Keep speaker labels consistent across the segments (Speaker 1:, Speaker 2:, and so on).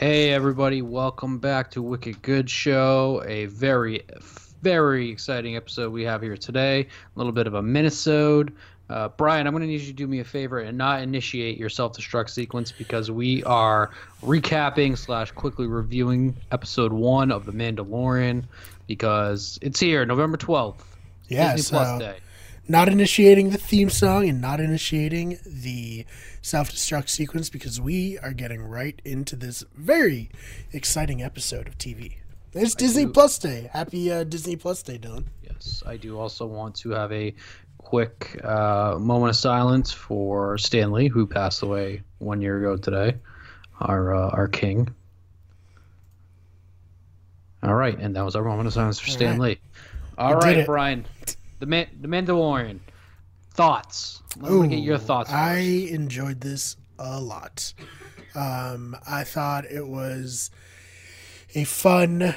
Speaker 1: Hey everybody, welcome back to Wicked Good Show. A very, very exciting episode we have here today. A little bit of a minisode. Uh, Brian, I'm going to need you to do me a favor and not initiate your self-destruct sequence because we are recapping slash quickly reviewing episode one of The Mandalorian because it's here, November 12th.
Speaker 2: Yeah,
Speaker 1: Disney Plus
Speaker 2: so
Speaker 1: Day.
Speaker 2: Not initiating the theme song and not initiating the self destruct sequence because we are getting right into this very exciting episode of TV. It's Disney
Speaker 1: do-
Speaker 2: Plus Day. Happy uh, Disney Plus Day, Dylan.
Speaker 1: Yes, I do also want to have a quick uh, moment of silence for Stan Lee, who passed away one year ago today, our uh, our king. All right, and that was our moment of silence for
Speaker 2: All
Speaker 1: Stan
Speaker 2: right.
Speaker 1: Lee. All right. Brian, the Man- the Mandalorian thoughts. Let me get your thoughts.
Speaker 2: I
Speaker 1: first.
Speaker 2: enjoyed this a lot. Um, I thought it was a fun,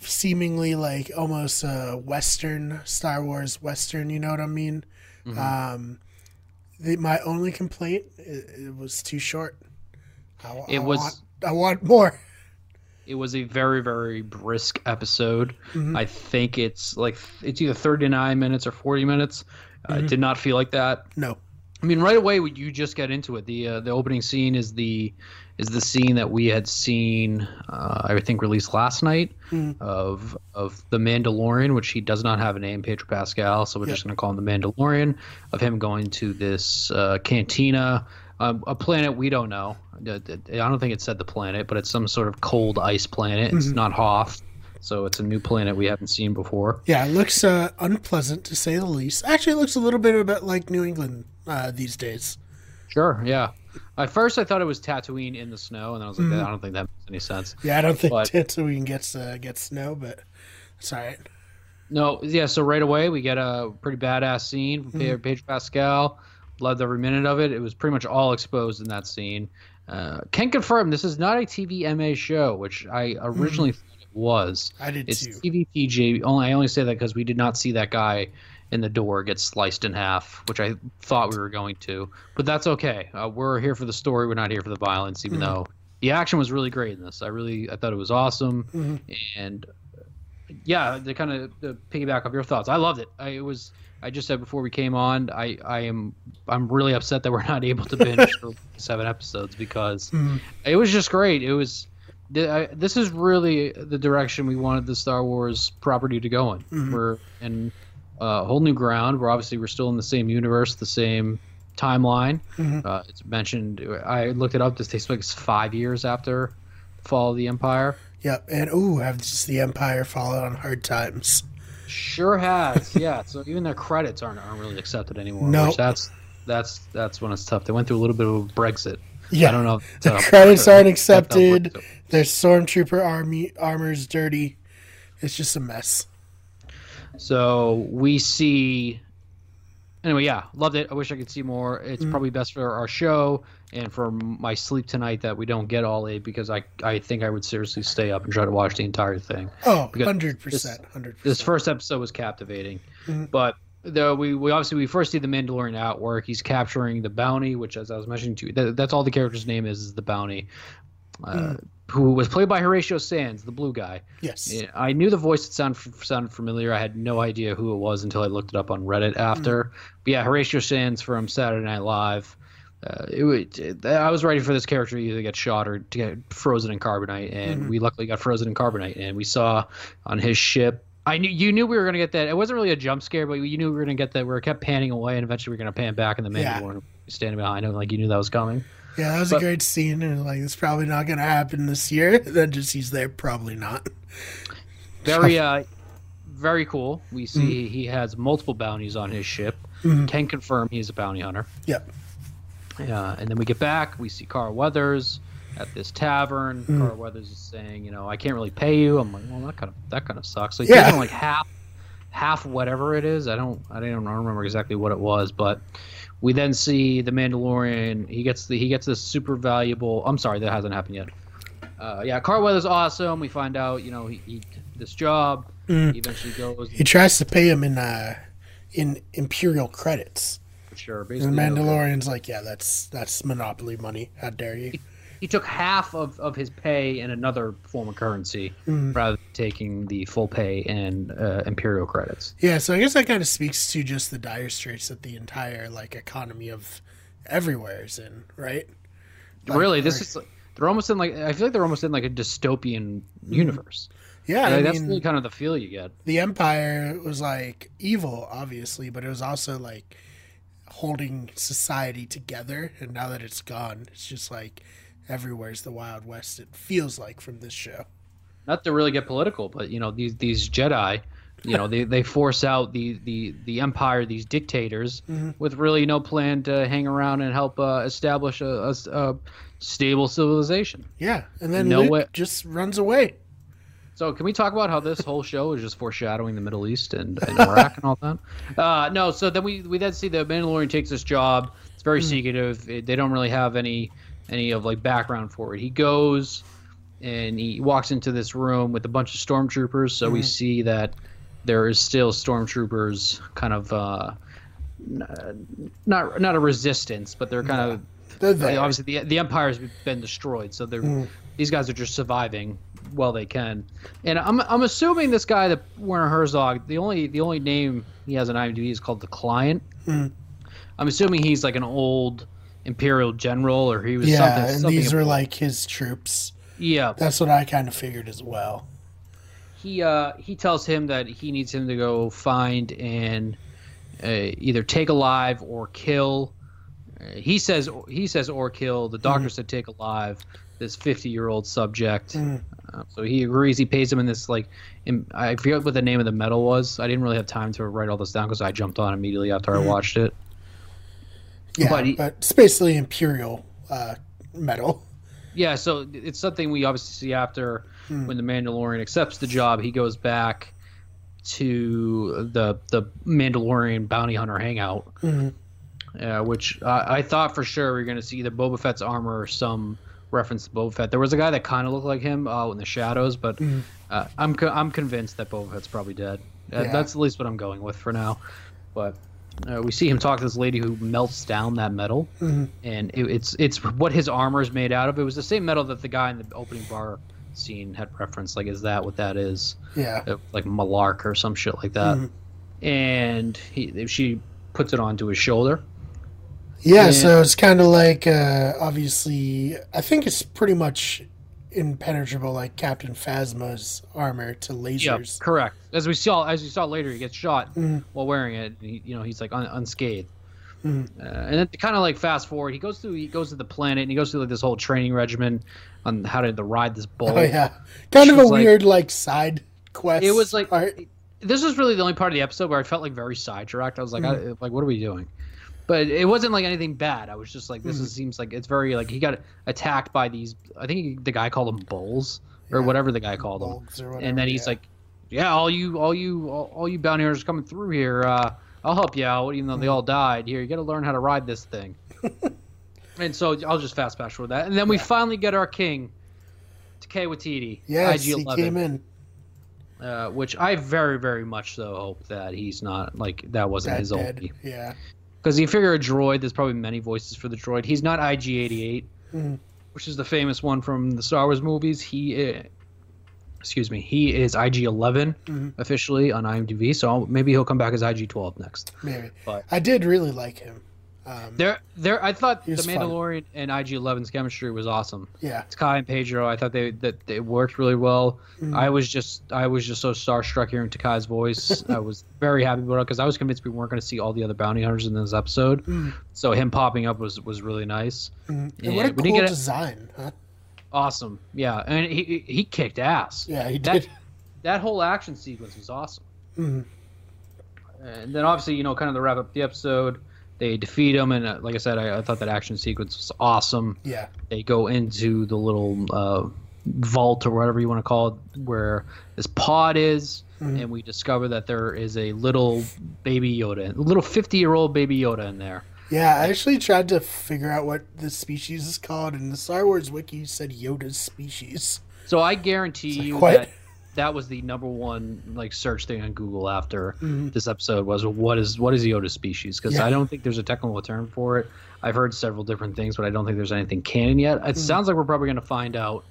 Speaker 2: seemingly like almost a Western Star Wars Western. You know what I mean?
Speaker 1: Mhm.
Speaker 2: Um, the, my only complaint it, it was too short. I,
Speaker 1: It
Speaker 2: I
Speaker 1: was-
Speaker 2: Want, I want more.
Speaker 1: It was a very very brisk episode.
Speaker 2: Mhm.
Speaker 1: I think it's like it's either 39 minutes or 40 minutes. Uh,
Speaker 2: Mhm.
Speaker 1: It did not feel like that.
Speaker 2: No.
Speaker 1: I mean, right away you just get into it, the uh, the opening scene is the is the scene that we had seen, uh, I think, released last night
Speaker 2: Mhm.
Speaker 1: of of the Mandalorian, which he does not have a name, Pedro Pascal, so we're
Speaker 2: Yeah.
Speaker 1: just going to call him the Mandalorian. Of him going to this uh, cantina, um, a planet we don't know. I don't think it said the planet, but it's some sort of cold ice planet. It's
Speaker 2: Mhm.
Speaker 1: not Hoth, so it's a new planet we haven't seen before.
Speaker 2: Yeah, it looks uh, unpleasant to say the least. Actually, it looks a little bit a bit like New England uh, these days.
Speaker 1: Sure, yeah. At first, I thought it was Tatooine in the snow, and then I was like,
Speaker 2: Mhm.
Speaker 1: I don't think that makes any sense.
Speaker 2: Yeah, I don't think
Speaker 1: But-
Speaker 2: Tatooine gets uh, gets snow, but it's all right.
Speaker 1: No, yeah. So right away, we get a pretty badass scene from Pedro, Pedro Pascal. Loved every minute of it. It was pretty much all exposed in that scene. Uh, can confirm this is not a TVMA show, which I originally thought it was.
Speaker 2: I did
Speaker 1: It's
Speaker 2: too.
Speaker 1: TVPG. Only I only say that because we did not see that guy in the door get sliced in half, which I thought we were going to. But that's okay. Uh, we're here for the story. We're not here for the violence, even
Speaker 2: Mhm.
Speaker 1: though the action was really great in this. I really I thought it was awesome
Speaker 2: Mhm.
Speaker 1: and yeah, to kind of piggyback off your thoughts, I loved it. I it was I just said before we came on, I I am I'm really upset that we're not able to binge seven episodes because
Speaker 2: Mhm.
Speaker 1: it was just great. It was. This is really the direction we wanted the Star Wars property to go in.
Speaker 2: Mhm.
Speaker 1: We're in a whole new ground. We're obviously we're still in the same universe, the same timeline.
Speaker 2: Mhm.
Speaker 1: Uh, it's mentioned. I looked it up. This takes place five years after the fall of the Empire.
Speaker 2: Yep, and ooh, have just the Empire fallen on hard times?
Speaker 1: Sure has, yeah. So even their credits aren't aren't really accepted anymore.
Speaker 2: No.
Speaker 1: which that's that's that's when it's tough. They went through a little bit of a Brexit.
Speaker 2: Yeah,
Speaker 1: I don't know. if
Speaker 2: the
Speaker 1: that's-
Speaker 2: credits aren't accepted. Their stormtrooper army armor's dirty. It's just a mess.
Speaker 1: So we see. Anyway, yeah, loved it. I wish I could see more. It's
Speaker 2: Mhm.
Speaker 1: probably best for our show and for my sleep tonight that we don't get all eight because I I think I would seriously stay up and try to watch the entire thing.
Speaker 2: Oh,
Speaker 1: Because
Speaker 2: 100%. 100%.
Speaker 1: This first episode was captivating,
Speaker 2: Mhm.
Speaker 1: but though we, we obviously we first see the Mandalorian at work. He's capturing the bounty, which as I was mentioning to you, that, that's all the character's name is is the bounty, uh,
Speaker 2: Mhm.
Speaker 1: who was played by Horatio Sanz, the blue guy.
Speaker 2: Yes.
Speaker 1: I knew the voice sound sounded familiar. I had no idea who it was until I looked it up on Reddit after. But yeah, Horatio Sanz from Saturday Night Live. Uh, it, it, I was ready for this character to either get shot or to get frozen in carbonite, and
Speaker 2: Mhm.
Speaker 1: we luckily got frozen in carbonite. And we saw on his ship. I knew you knew we were gonna get that. It wasn't really a jump scare, but you knew we were gonna get that. We were kept panning away, and eventually we were gonna pan back, and the
Speaker 2: Yeah.
Speaker 1: Mandalorian was standing behind him, like you knew that was coming.
Speaker 2: Yeah, that was
Speaker 1: But-
Speaker 2: a great scene, and like it's probably not going to happen this year. Then just he's there, probably not.
Speaker 1: Very, uh, very cool. We see he has multiple bounties on his ship.
Speaker 2: Mhm.
Speaker 1: Can confirm he's a bounty hunter.
Speaker 2: Yep.
Speaker 1: Yeah, and then we get back. We see Carl Weathers at this tavern.
Speaker 2: Mm.
Speaker 1: Carl Weathers is saying, you know, I can't really pay you. I'm like, well, that kind of that kind of sucks. So he
Speaker 2: Yeah.
Speaker 1: like half, half whatever it is. I don't, I don't remember exactly what it was, but we then see the Mandalorian. He gets the he gets this super valuable. I'm sorry, that hasn't happened yet. Uh, yeah, Carl Weathers awesome. We find out, you know, he, he this job.
Speaker 2: Mm.
Speaker 1: He eventually goes.
Speaker 2: He tries to pay him in uh, in Imperial credits.
Speaker 1: Sure,
Speaker 2: And
Speaker 1: basically.
Speaker 2: the
Speaker 1: okay.
Speaker 2: Mandalorian's like, yeah, that's that's monopoly money. How dare you?
Speaker 1: he took half of, of his pay in another form of currency
Speaker 2: Mm.
Speaker 1: rather than taking the full pay and uh, imperial credits.
Speaker 2: Yeah, so I guess that kind of speaks to just the dire straits that the entire like economy of everywhere is in, right? Like,
Speaker 1: really, this
Speaker 2: or-
Speaker 1: is like, they're almost in like I feel like they're almost in like a dystopian universe.
Speaker 2: yeah.
Speaker 1: Like,
Speaker 2: I
Speaker 1: that's
Speaker 2: mean,
Speaker 1: really kind of the feel you get.
Speaker 2: the empire was like evil, obviously, but it was also like holding society together. And now that it's gone, it's just like everywhere's the Wild West. It feels like from this show.
Speaker 1: Not to really get political, but you know these these Jedi, you know they, they force out the, the the empire, these dictators,
Speaker 2: Mhm.
Speaker 1: with really no plan to hang around and help uh, establish a stable civilization.
Speaker 2: Yeah, and then
Speaker 1: No
Speaker 2: Luke
Speaker 1: way-
Speaker 2: just runs away.
Speaker 1: So can we talk about how this whole show is just foreshadowing the Middle East and, and Iraq and all that? Uh, no. So then we we then see the Mandalorian takes this job. It's very secretive. It, they don't really have any any of like background for it. He goes and he walks into this room with a bunch of stormtroopers. So we see that there is still stormtroopers, kind of uh, not not a resistance, but they're kind of
Speaker 2: They're
Speaker 1: obviously the the empire's been destroyed, so they're
Speaker 2: Mm.
Speaker 1: these guys are just surviving while they can. And I'm I'm assuming this guy, the Werner Herzog, the only the only name he has on IMDb is called the Client.
Speaker 2: Mm.
Speaker 1: I'm assuming he's like an old imperial general, or he was
Speaker 2: yeah,
Speaker 1: something.
Speaker 2: and
Speaker 1: something
Speaker 2: these were
Speaker 1: of-
Speaker 2: like his troops.
Speaker 1: yeah.
Speaker 2: That's what I kind of figured as well.
Speaker 1: He uh he tells him that he needs him to go find and uh, either take alive or kill. Uh, he says he says or kill. The doctor said take alive this 50 year old subject.
Speaker 2: Mm.
Speaker 1: So he agrees. He pays him in this like, in, I forget what the name of the medal was. I didn't really have time to write all this down because I jumped on immediately after I watched it.
Speaker 2: Yeah,
Speaker 1: But
Speaker 2: but, it's basically imperial uh, metal.
Speaker 1: Yeah, so it's something we obviously see after
Speaker 2: Hmm.
Speaker 1: when the Mandalorian accepts the job. He goes back to the the Mandalorian bounty hunter hangout,
Speaker 2: Mhm.
Speaker 1: uh, which I I thought for sure we were going to see either Boba Fett's armor or some reference to Boba Fett. There was a guy that kind of looked like him out in the shadows, but
Speaker 2: Mhm.
Speaker 1: uh, I'm co- I'm convinced that Boba Fett's probably dead. Uh,
Speaker 2: Yeah.
Speaker 1: That's at least what I'm going with for now. But uh, we see him talk to this lady who melts down that metal,
Speaker 2: Mhm.
Speaker 1: and it, it's it's what his armor is made out of. It was the same metal that the guy in the opening bar scene had referenced. Like, is that what that is?
Speaker 2: Yeah.
Speaker 1: Uh, Like Malark or some shit like that.
Speaker 2: Mhm.
Speaker 1: And he she puts it onto his shoulder.
Speaker 2: Yeah,
Speaker 1: Yeah.
Speaker 2: so it's kind of like uh, obviously, I think it's pretty much impenetrable, like Captain Phasma's armor to
Speaker 1: Yeah,
Speaker 2: lasers.
Speaker 1: correct. As we saw, as we saw later, he gets shot
Speaker 2: Mhm.
Speaker 1: while wearing it. He, you know, he's like un, unscathed.
Speaker 2: Mhm.
Speaker 1: Uh, and then kind of like fast forward, he goes through he goes to the planet and he goes through like this whole training regimen on how to, to ride this bull.
Speaker 2: Oh yeah, kind of a
Speaker 1: was like-
Speaker 2: weird like side quest.
Speaker 1: It was like
Speaker 2: part.
Speaker 1: this was really the only part of the episode where I felt like very sidetracked. I was like,
Speaker 2: Mm.
Speaker 1: I, like, what are we doing? But it wasn't like anything bad. I was just like,
Speaker 2: Mm.
Speaker 1: this is, seems like it's very like he got attacked by these. I think he, the guy called them bulls or
Speaker 2: Yeah.
Speaker 1: whatever the guy called them.
Speaker 2: Whatever,
Speaker 1: And then he's
Speaker 2: yeah.
Speaker 1: like, yeah, all you, all you, all, all you bounty coming through here. Uh, I'll help you out, even though they all died. Here, you got to learn how to ride this thing. and so I'll just fast fast forward that, and then we finally get our king, Taika Waititi,
Speaker 2: yes, he
Speaker 1: IG-11
Speaker 2: came in.
Speaker 1: uh, which I very, very much so hope that he's not like that wasn't
Speaker 2: That
Speaker 1: his
Speaker 2: dead.
Speaker 1: only.
Speaker 2: Yeah.
Speaker 1: Because you figure a droid, there's probably many voices for the droid. He's not IG88,
Speaker 2: Mhm.
Speaker 1: which is the famous one from the Star Wars movies. He, uh, excuse me, he is IG11
Speaker 2: Mhm.
Speaker 1: officially on IMDb. So maybe he'll come back as IG12 next.
Speaker 2: Maybe.
Speaker 1: But-
Speaker 2: I did really like him. Um,
Speaker 1: There, there. I thought the
Speaker 2: was fun.
Speaker 1: Mandalorian and IG11's chemistry was awesome.
Speaker 2: yeah.
Speaker 1: it's Kai and Pedro, I thought they that it worked really well.
Speaker 2: Mhm.
Speaker 1: I was just I was just so starstruck hearing Taika's voice. I was very happy about it because I was convinced we weren't going to see all the other bounty hunters in this episode.
Speaker 2: Mm.
Speaker 1: So him popping up was was really nice,
Speaker 2: Mhm. And
Speaker 1: Yeah,
Speaker 2: what a cool
Speaker 1: get
Speaker 2: design, huh?
Speaker 1: awesome. Yeah, and he he kicked ass.
Speaker 2: Yeah, he
Speaker 1: That-
Speaker 2: did.
Speaker 1: That whole action sequence was awesome.
Speaker 2: Mhm.
Speaker 1: And then obviously you know kind of to wrap up the episode, they defeat him, and uh, like I said, I, I thought that action sequence was awesome.
Speaker 2: Yeah.
Speaker 1: they go into the little uh, vault or whatever you want to call it, where this pod is,
Speaker 2: Mhm.
Speaker 1: and we discover that there is a little baby Yoda, a little fifty-year-old baby Yoda in there.
Speaker 2: Yeah, I actually tried to figure out what this species is called, and the Star Wars wiki said Yoda's species.
Speaker 1: So I guarantee
Speaker 2: like,
Speaker 1: you
Speaker 2: what?
Speaker 1: that that was the number one like search thing on Google after
Speaker 2: Mhm.
Speaker 1: this episode was what is what is Yoda species? Because
Speaker 2: Yeah.
Speaker 1: I don't think there's a technical term for it. I've heard several different things, but I don't think there's anything canon yet. It
Speaker 2: Mhm.
Speaker 1: sounds like we're probably going to find out,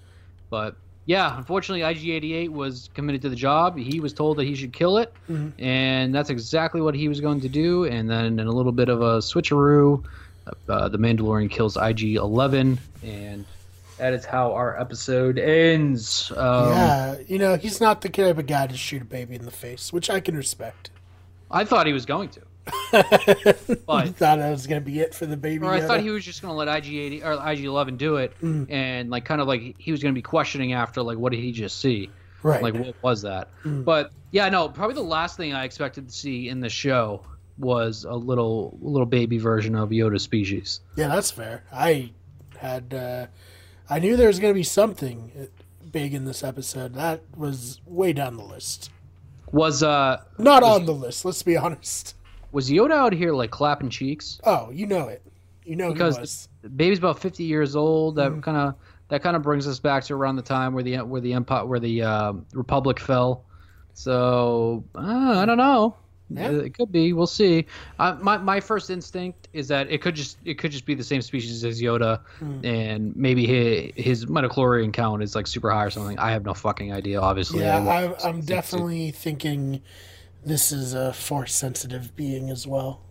Speaker 1: but yeah, unfortunately, IG88 was committed to the job. He was told that he should kill it,
Speaker 2: Mhm.
Speaker 1: and that's exactly what he was going to do. And then in a little bit of a switcheroo, uh, the Mandalorian kills IG11, and that is how our episode ends. Um,
Speaker 2: yeah, you know, he's not the type of guy to shoot a baby in the face, which I can respect.
Speaker 1: I thought he was going to.
Speaker 2: I
Speaker 1: But-
Speaker 2: thought that was gonna be it for the baby.
Speaker 1: Or I thought he was just going to let IG80 or IG11 do it,
Speaker 2: Mm.
Speaker 1: and like kind of like he was going to be questioning after like what did he just see?
Speaker 2: right.
Speaker 1: Like what was that?
Speaker 2: Mm.
Speaker 1: But yeah, no, probably the last thing I expected to see in the show was a little little baby version of Yoda species.
Speaker 2: yeah, that's fair. I had, uh, I knew there was gonna be something big in this episode. That was way down the list.
Speaker 1: Was uh
Speaker 2: Not
Speaker 1: Was-
Speaker 2: on the list. Let's be honest.
Speaker 1: was Yoda out here like clapping cheeks?
Speaker 2: Oh, you know it. You know
Speaker 1: Because
Speaker 2: he was.
Speaker 1: The baby's about 50 years old. That
Speaker 2: Mhm.
Speaker 1: kind of that kind of brings us back to around the time where the where the empire where the uh, republic fell. So uh, I don't know.
Speaker 2: Yeah.
Speaker 1: It could be. We'll see. Uh, my my first instinct is that it could just it could just be the same species as Yoda,
Speaker 2: Mm.
Speaker 1: and maybe his his midichlorian count is like super high or something. I have no fucking idea. Obviously,
Speaker 2: yeah,
Speaker 1: I
Speaker 2: am I'm definitely thinking this is a force sensitive being as well.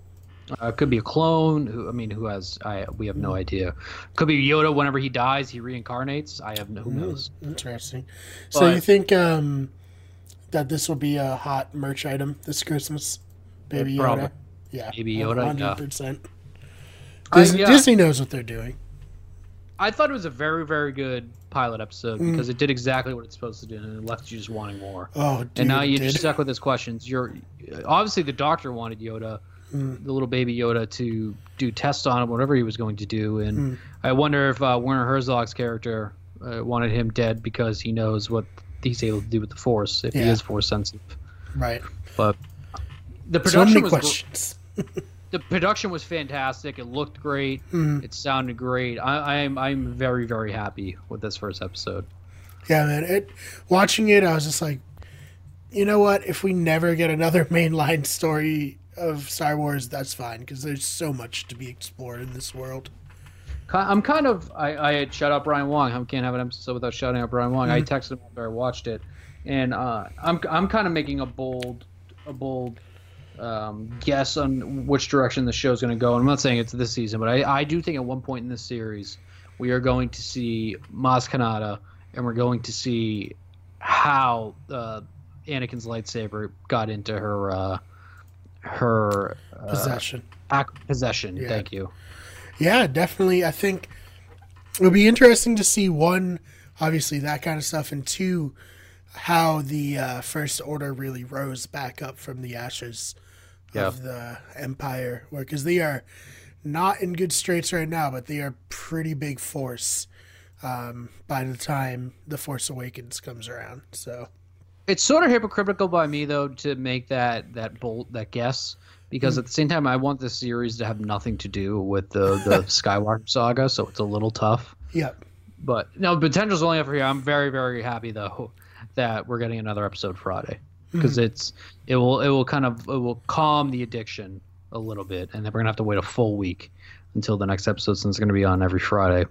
Speaker 1: Uh, it could be a clone. Who I mean, who has? I we have no
Speaker 2: Mm.
Speaker 1: idea. Could be Yoda. Whenever he dies, he reincarnates. I have no. Who knows?
Speaker 2: Mm, interesting. So you think um, that this will be a hot merch item this Christmas? Baby. Yoda. Yeah,
Speaker 1: Baby Yoda, yeah.
Speaker 2: Hundred percent.
Speaker 1: I-
Speaker 2: Disney,
Speaker 1: yeah.
Speaker 2: Disney knows what they're doing.
Speaker 1: I thought it was a very, very good pilot episode
Speaker 2: Mm.
Speaker 1: because it did exactly what it's supposed to do, and it left you just wanting more.
Speaker 2: Oh, dude,
Speaker 1: and now you're
Speaker 2: did.
Speaker 1: stuck with this questions. You're obviously the doctor wanted Yoda,
Speaker 2: Mm.
Speaker 1: the little baby Yoda, to do tests on him, whatever he was going to do, and
Speaker 2: Mm.
Speaker 1: I wonder if uh, Werner Herzog's character uh, wanted him dead because he knows what he's able to do with the Force if he is Force sensitive.
Speaker 2: right.
Speaker 1: But the
Speaker 2: So
Speaker 1: production
Speaker 2: many
Speaker 1: was gr-
Speaker 2: questions.
Speaker 1: the production was fantastic. It looked great.
Speaker 2: Mm.
Speaker 1: It sounded great. I, I'm I'm very very happy with this first episode.
Speaker 2: Yeah, man. It watching it, I was just like, you know what? If we never get another mainline story of Star Wars, that's fine because there's so much to be explored in this world.
Speaker 1: I'm kind of I, I had shut out Brian Wong. I can't have an episode without shouting out Brian Wong. I
Speaker 2: Mm-hmm.
Speaker 1: texted him after I watched it, and uh, I'm I'm kind of making a bold a bold um, guess on which direction the show's going to go. And I'm not saying it's this season, but I, I do think at one point in this series we are going to see Maz Kanata, and we're going to see how uh, Anakin's lightsaber got into her uh, her uh,
Speaker 2: Possession.
Speaker 1: ac- possession.
Speaker 2: Yeah.
Speaker 1: Thank you.
Speaker 2: Yeah, definitely. I think it would be interesting to see one, obviously that kind of stuff, and two, how the uh, First Order really rose back up from the ashes
Speaker 1: Yeah.
Speaker 2: of the Empire, because they are not in good straits right now, but they are pretty big force um, by the time the Force Awakens comes around. So
Speaker 1: It's sort of hypocritical by me though to make that that bolt that guess because hmm. at the same time I want this series to have nothing to do with the the Skywalker saga, so it's a little tough.
Speaker 2: Yep.
Speaker 1: But no, potential's only up for here. I'm very very happy though that we're getting another episode Friday hmm. because it's it will it will kind of it will calm the addiction a little bit, and then we're gonna have to wait a full week until the next episode since it's gonna be on every Friday.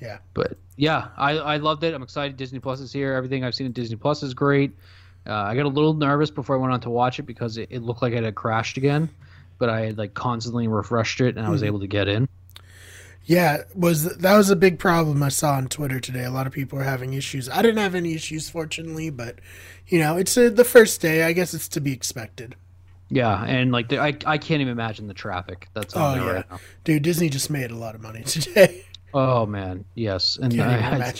Speaker 2: Yeah.
Speaker 1: But yeah, I, I loved it. I'm excited. Disney Plus is here. Everything I've seen at Disney Plus is great. Uh, I got a little nervous before I went on to watch it because it, it looked like it had crashed again, but I had like constantly refreshed it and I was
Speaker 2: Mhm.
Speaker 1: able to get in.
Speaker 2: Yeah, was that was a big problem I saw on Twitter today. A lot of people were having issues. I didn't have any issues, fortunately, but you know, it's uh the first day. I guess it's to be expected.
Speaker 1: Yeah, and like the, I I can't even imagine the traffic that's on
Speaker 2: Oh,
Speaker 1: there
Speaker 2: yeah.
Speaker 1: right now.
Speaker 2: Dude, Disney just made a lot of money today.
Speaker 1: Oh man, yes, and
Speaker 2: Can't
Speaker 1: I,
Speaker 2: even
Speaker 1: I.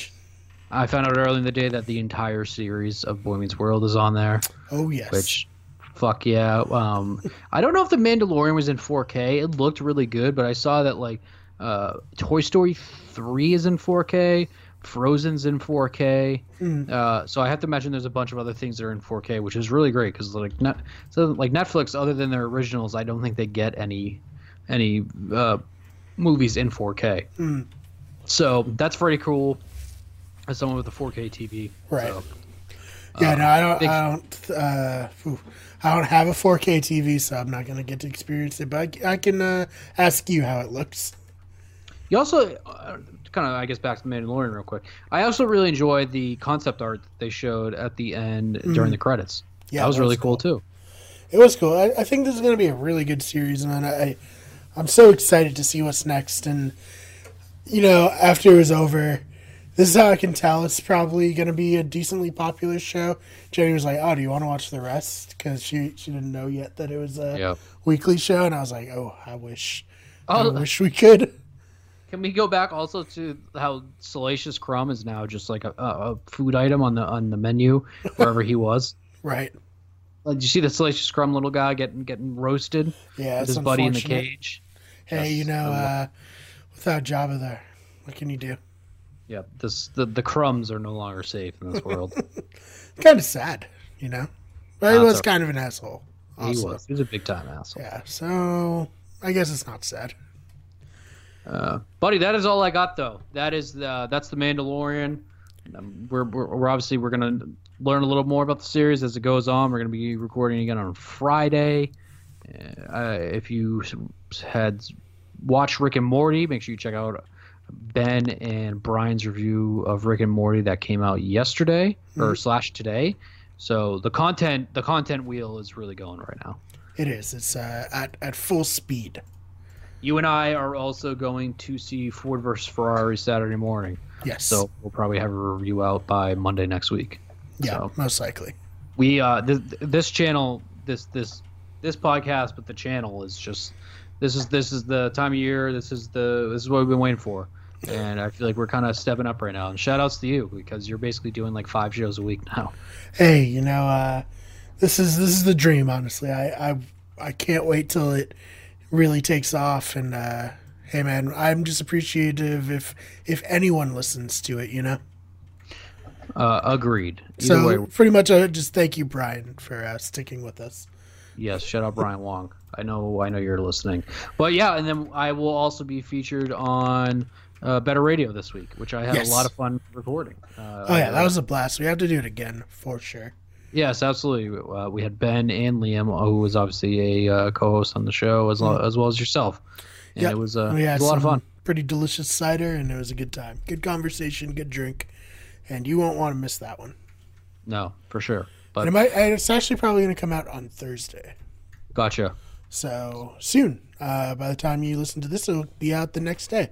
Speaker 1: I found out early in the day that the entire series of Boy Meets World is on there.
Speaker 2: Oh yes.
Speaker 1: which fuck yeah um i don't know if the mandalorian was in 4k it looked really good but i saw that like uh toy story 3 is in 4k frozen's in 4k
Speaker 2: Mm.
Speaker 1: uh so i have to imagine there's a bunch of other things that are in 4k which is really great because like net so like netflix other than their originals i don't think they get any any uh movies in 4k
Speaker 2: Mm.
Speaker 1: so that's pretty cool as someone with a 4k tv
Speaker 2: Right.
Speaker 1: so.
Speaker 2: Yeah,
Speaker 1: Uh,
Speaker 2: no, I don't.
Speaker 1: big-
Speaker 2: I don't. Uh. I don't have a 4K TV, so I'm not gonna get to experience it. But I, I can uh, ask you how it looks.
Speaker 1: You also uh, kind of, I guess, back to Mandalorian real quick. I also really enjoyed the concept art that they showed at the end during the credits.
Speaker 2: Yeah,
Speaker 1: that was
Speaker 2: that
Speaker 1: really
Speaker 2: was
Speaker 1: cool, too.
Speaker 2: It was cool. I, I think this is gonna be a really good series, and I, I'm so excited to see what's next. And you know, after it was over, this is how I can tell it's probably gonna be a decently popular show. Jenny was like, "Oh, do you want to watch the rest?" Because she she didn't know yet that it was a
Speaker 1: Yeah.
Speaker 2: weekly show, and I was like, "Oh, I wish, I
Speaker 1: Oh,
Speaker 2: wish we could."
Speaker 1: can we go back also to how Salacious Crumb is now just like a, a, a food item on the on the menu wherever he was?
Speaker 2: Right?
Speaker 1: Like, did you see the Salacious Crumb little guy getting getting roasted
Speaker 2: Yeah,
Speaker 1: with his buddy in the cage?
Speaker 2: Hey, you know, uh, without Jabba there, what can you do?
Speaker 1: Yeah, this the, the crumbs are no longer safe in this world.
Speaker 2: Kind of sad, you know. But he was kind of an asshole.
Speaker 1: he
Speaker 2: Also.
Speaker 1: was. He was a big time asshole.
Speaker 2: Yeah, so I guess it's not sad.
Speaker 1: Uh, buddy, that is all I got though. That is the that's the Mandalorian. Um, we're, we're we're obviously we're gonna learn a little more about the series as it goes on. We're gonna be recording again on Friday. Uh, if you had watched Rick and Morty, make sure you check out Ben and Brian's review of Rick and Morty that came out yesterday or slash today. So the content the content wheel is really going right now.
Speaker 2: It is. It's uh, at at full speed.
Speaker 1: You and I are also going to see Ford versus Ferrari Saturday morning.
Speaker 2: Yes.
Speaker 1: So we'll probably have a review out by Monday next week.
Speaker 2: yeah,
Speaker 1: so-
Speaker 2: most likely.
Speaker 1: We uh th- this channel this this this podcast but the channel is just this is this is the time of year this is the this is what we've been waiting for. And I feel like we're kind of stepping up right now. And shout outs to you because you're basically doing like five shows a week now.
Speaker 2: Hey, you know, uh, this is this is the dream. Honestly, I I I can't wait till it really takes off. And uh, hey, man, I'm just appreciative if if anyone listens to it. You know.
Speaker 1: Uh, agreed. Either
Speaker 2: So
Speaker 1: way,
Speaker 2: pretty much, uh, just thank you, Brian, for uh, sticking with us.
Speaker 1: Yes, shut up, Brian Wong. I know, I know you're listening. But yeah, and then I will also be featured on uh, Better Radio this week, which I had
Speaker 2: Yes.
Speaker 1: a lot of fun recording. Uh,
Speaker 2: Oh yeah, that was a blast. We have to do it again for sure.
Speaker 1: yes, absolutely. Uh, we had Ben and Liam, who was obviously a uh, co-host on the show, as, well as well as yourself, and
Speaker 2: Yep.
Speaker 1: it was, uh, it was a lot of fun.
Speaker 2: Pretty delicious cider, and it was a good time. Good conversation, good drink, and you won't want to miss that one.
Speaker 1: No, for sure. But
Speaker 2: And it might, it's actually probably going to come out on Thursday.
Speaker 1: gotcha.
Speaker 2: So soon. Uh, by the time you listen to this, it'll be out the next day.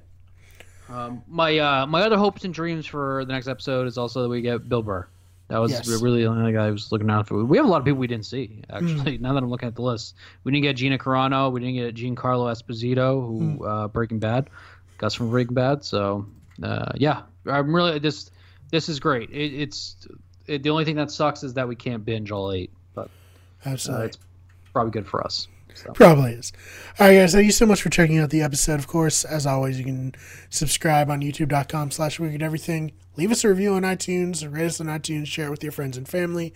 Speaker 1: Um, my uh, my other hopes and dreams for the next episode is also that we get Bill Burr. That was
Speaker 2: Yes.
Speaker 1: really the only guy I was looking out for. We have a lot of people we didn't see actually.
Speaker 2: Hmm.
Speaker 1: Now that I'm looking at the list, we didn't get Gina Carano. We didn't get Giancarlo Esposito, who
Speaker 2: Hmm.
Speaker 1: uh, Breaking Bad, Gus from Breaking Bad. So uh, yeah, I'm really this this is great. It, it's it, the only thing that sucks is that we can't binge all eight, but uh, it's probably good for us. So.
Speaker 2: Probably is. All right, guys. Thank you so much for checking out the episode. Of course, as always, you can subscribe on youtube.com slash wicked everything. Leave us a review on iTunes, rate us on iTunes, share it with your friends and family.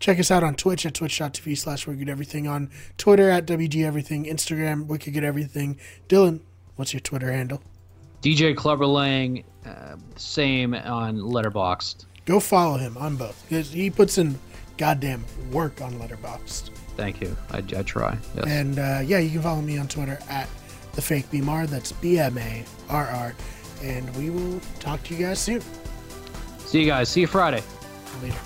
Speaker 2: Check us out on Twitch at twitch.tv slash wicked everything, on Twitter at WG everything, Instagram, wicked everything. Dylan, what's your Twitter handle?
Speaker 1: DJ Clubber Lang, uh, same on Letterboxd.
Speaker 2: Go follow him on both. because He puts in goddamn work on Letterboxd.
Speaker 1: Thank you. I, I try. Yes.
Speaker 2: And uh, yeah, you can follow me on Twitter at the fake BMR. That's B M A R R. And we will talk to you guys soon.
Speaker 1: See you guys. See you Friday.
Speaker 2: Later.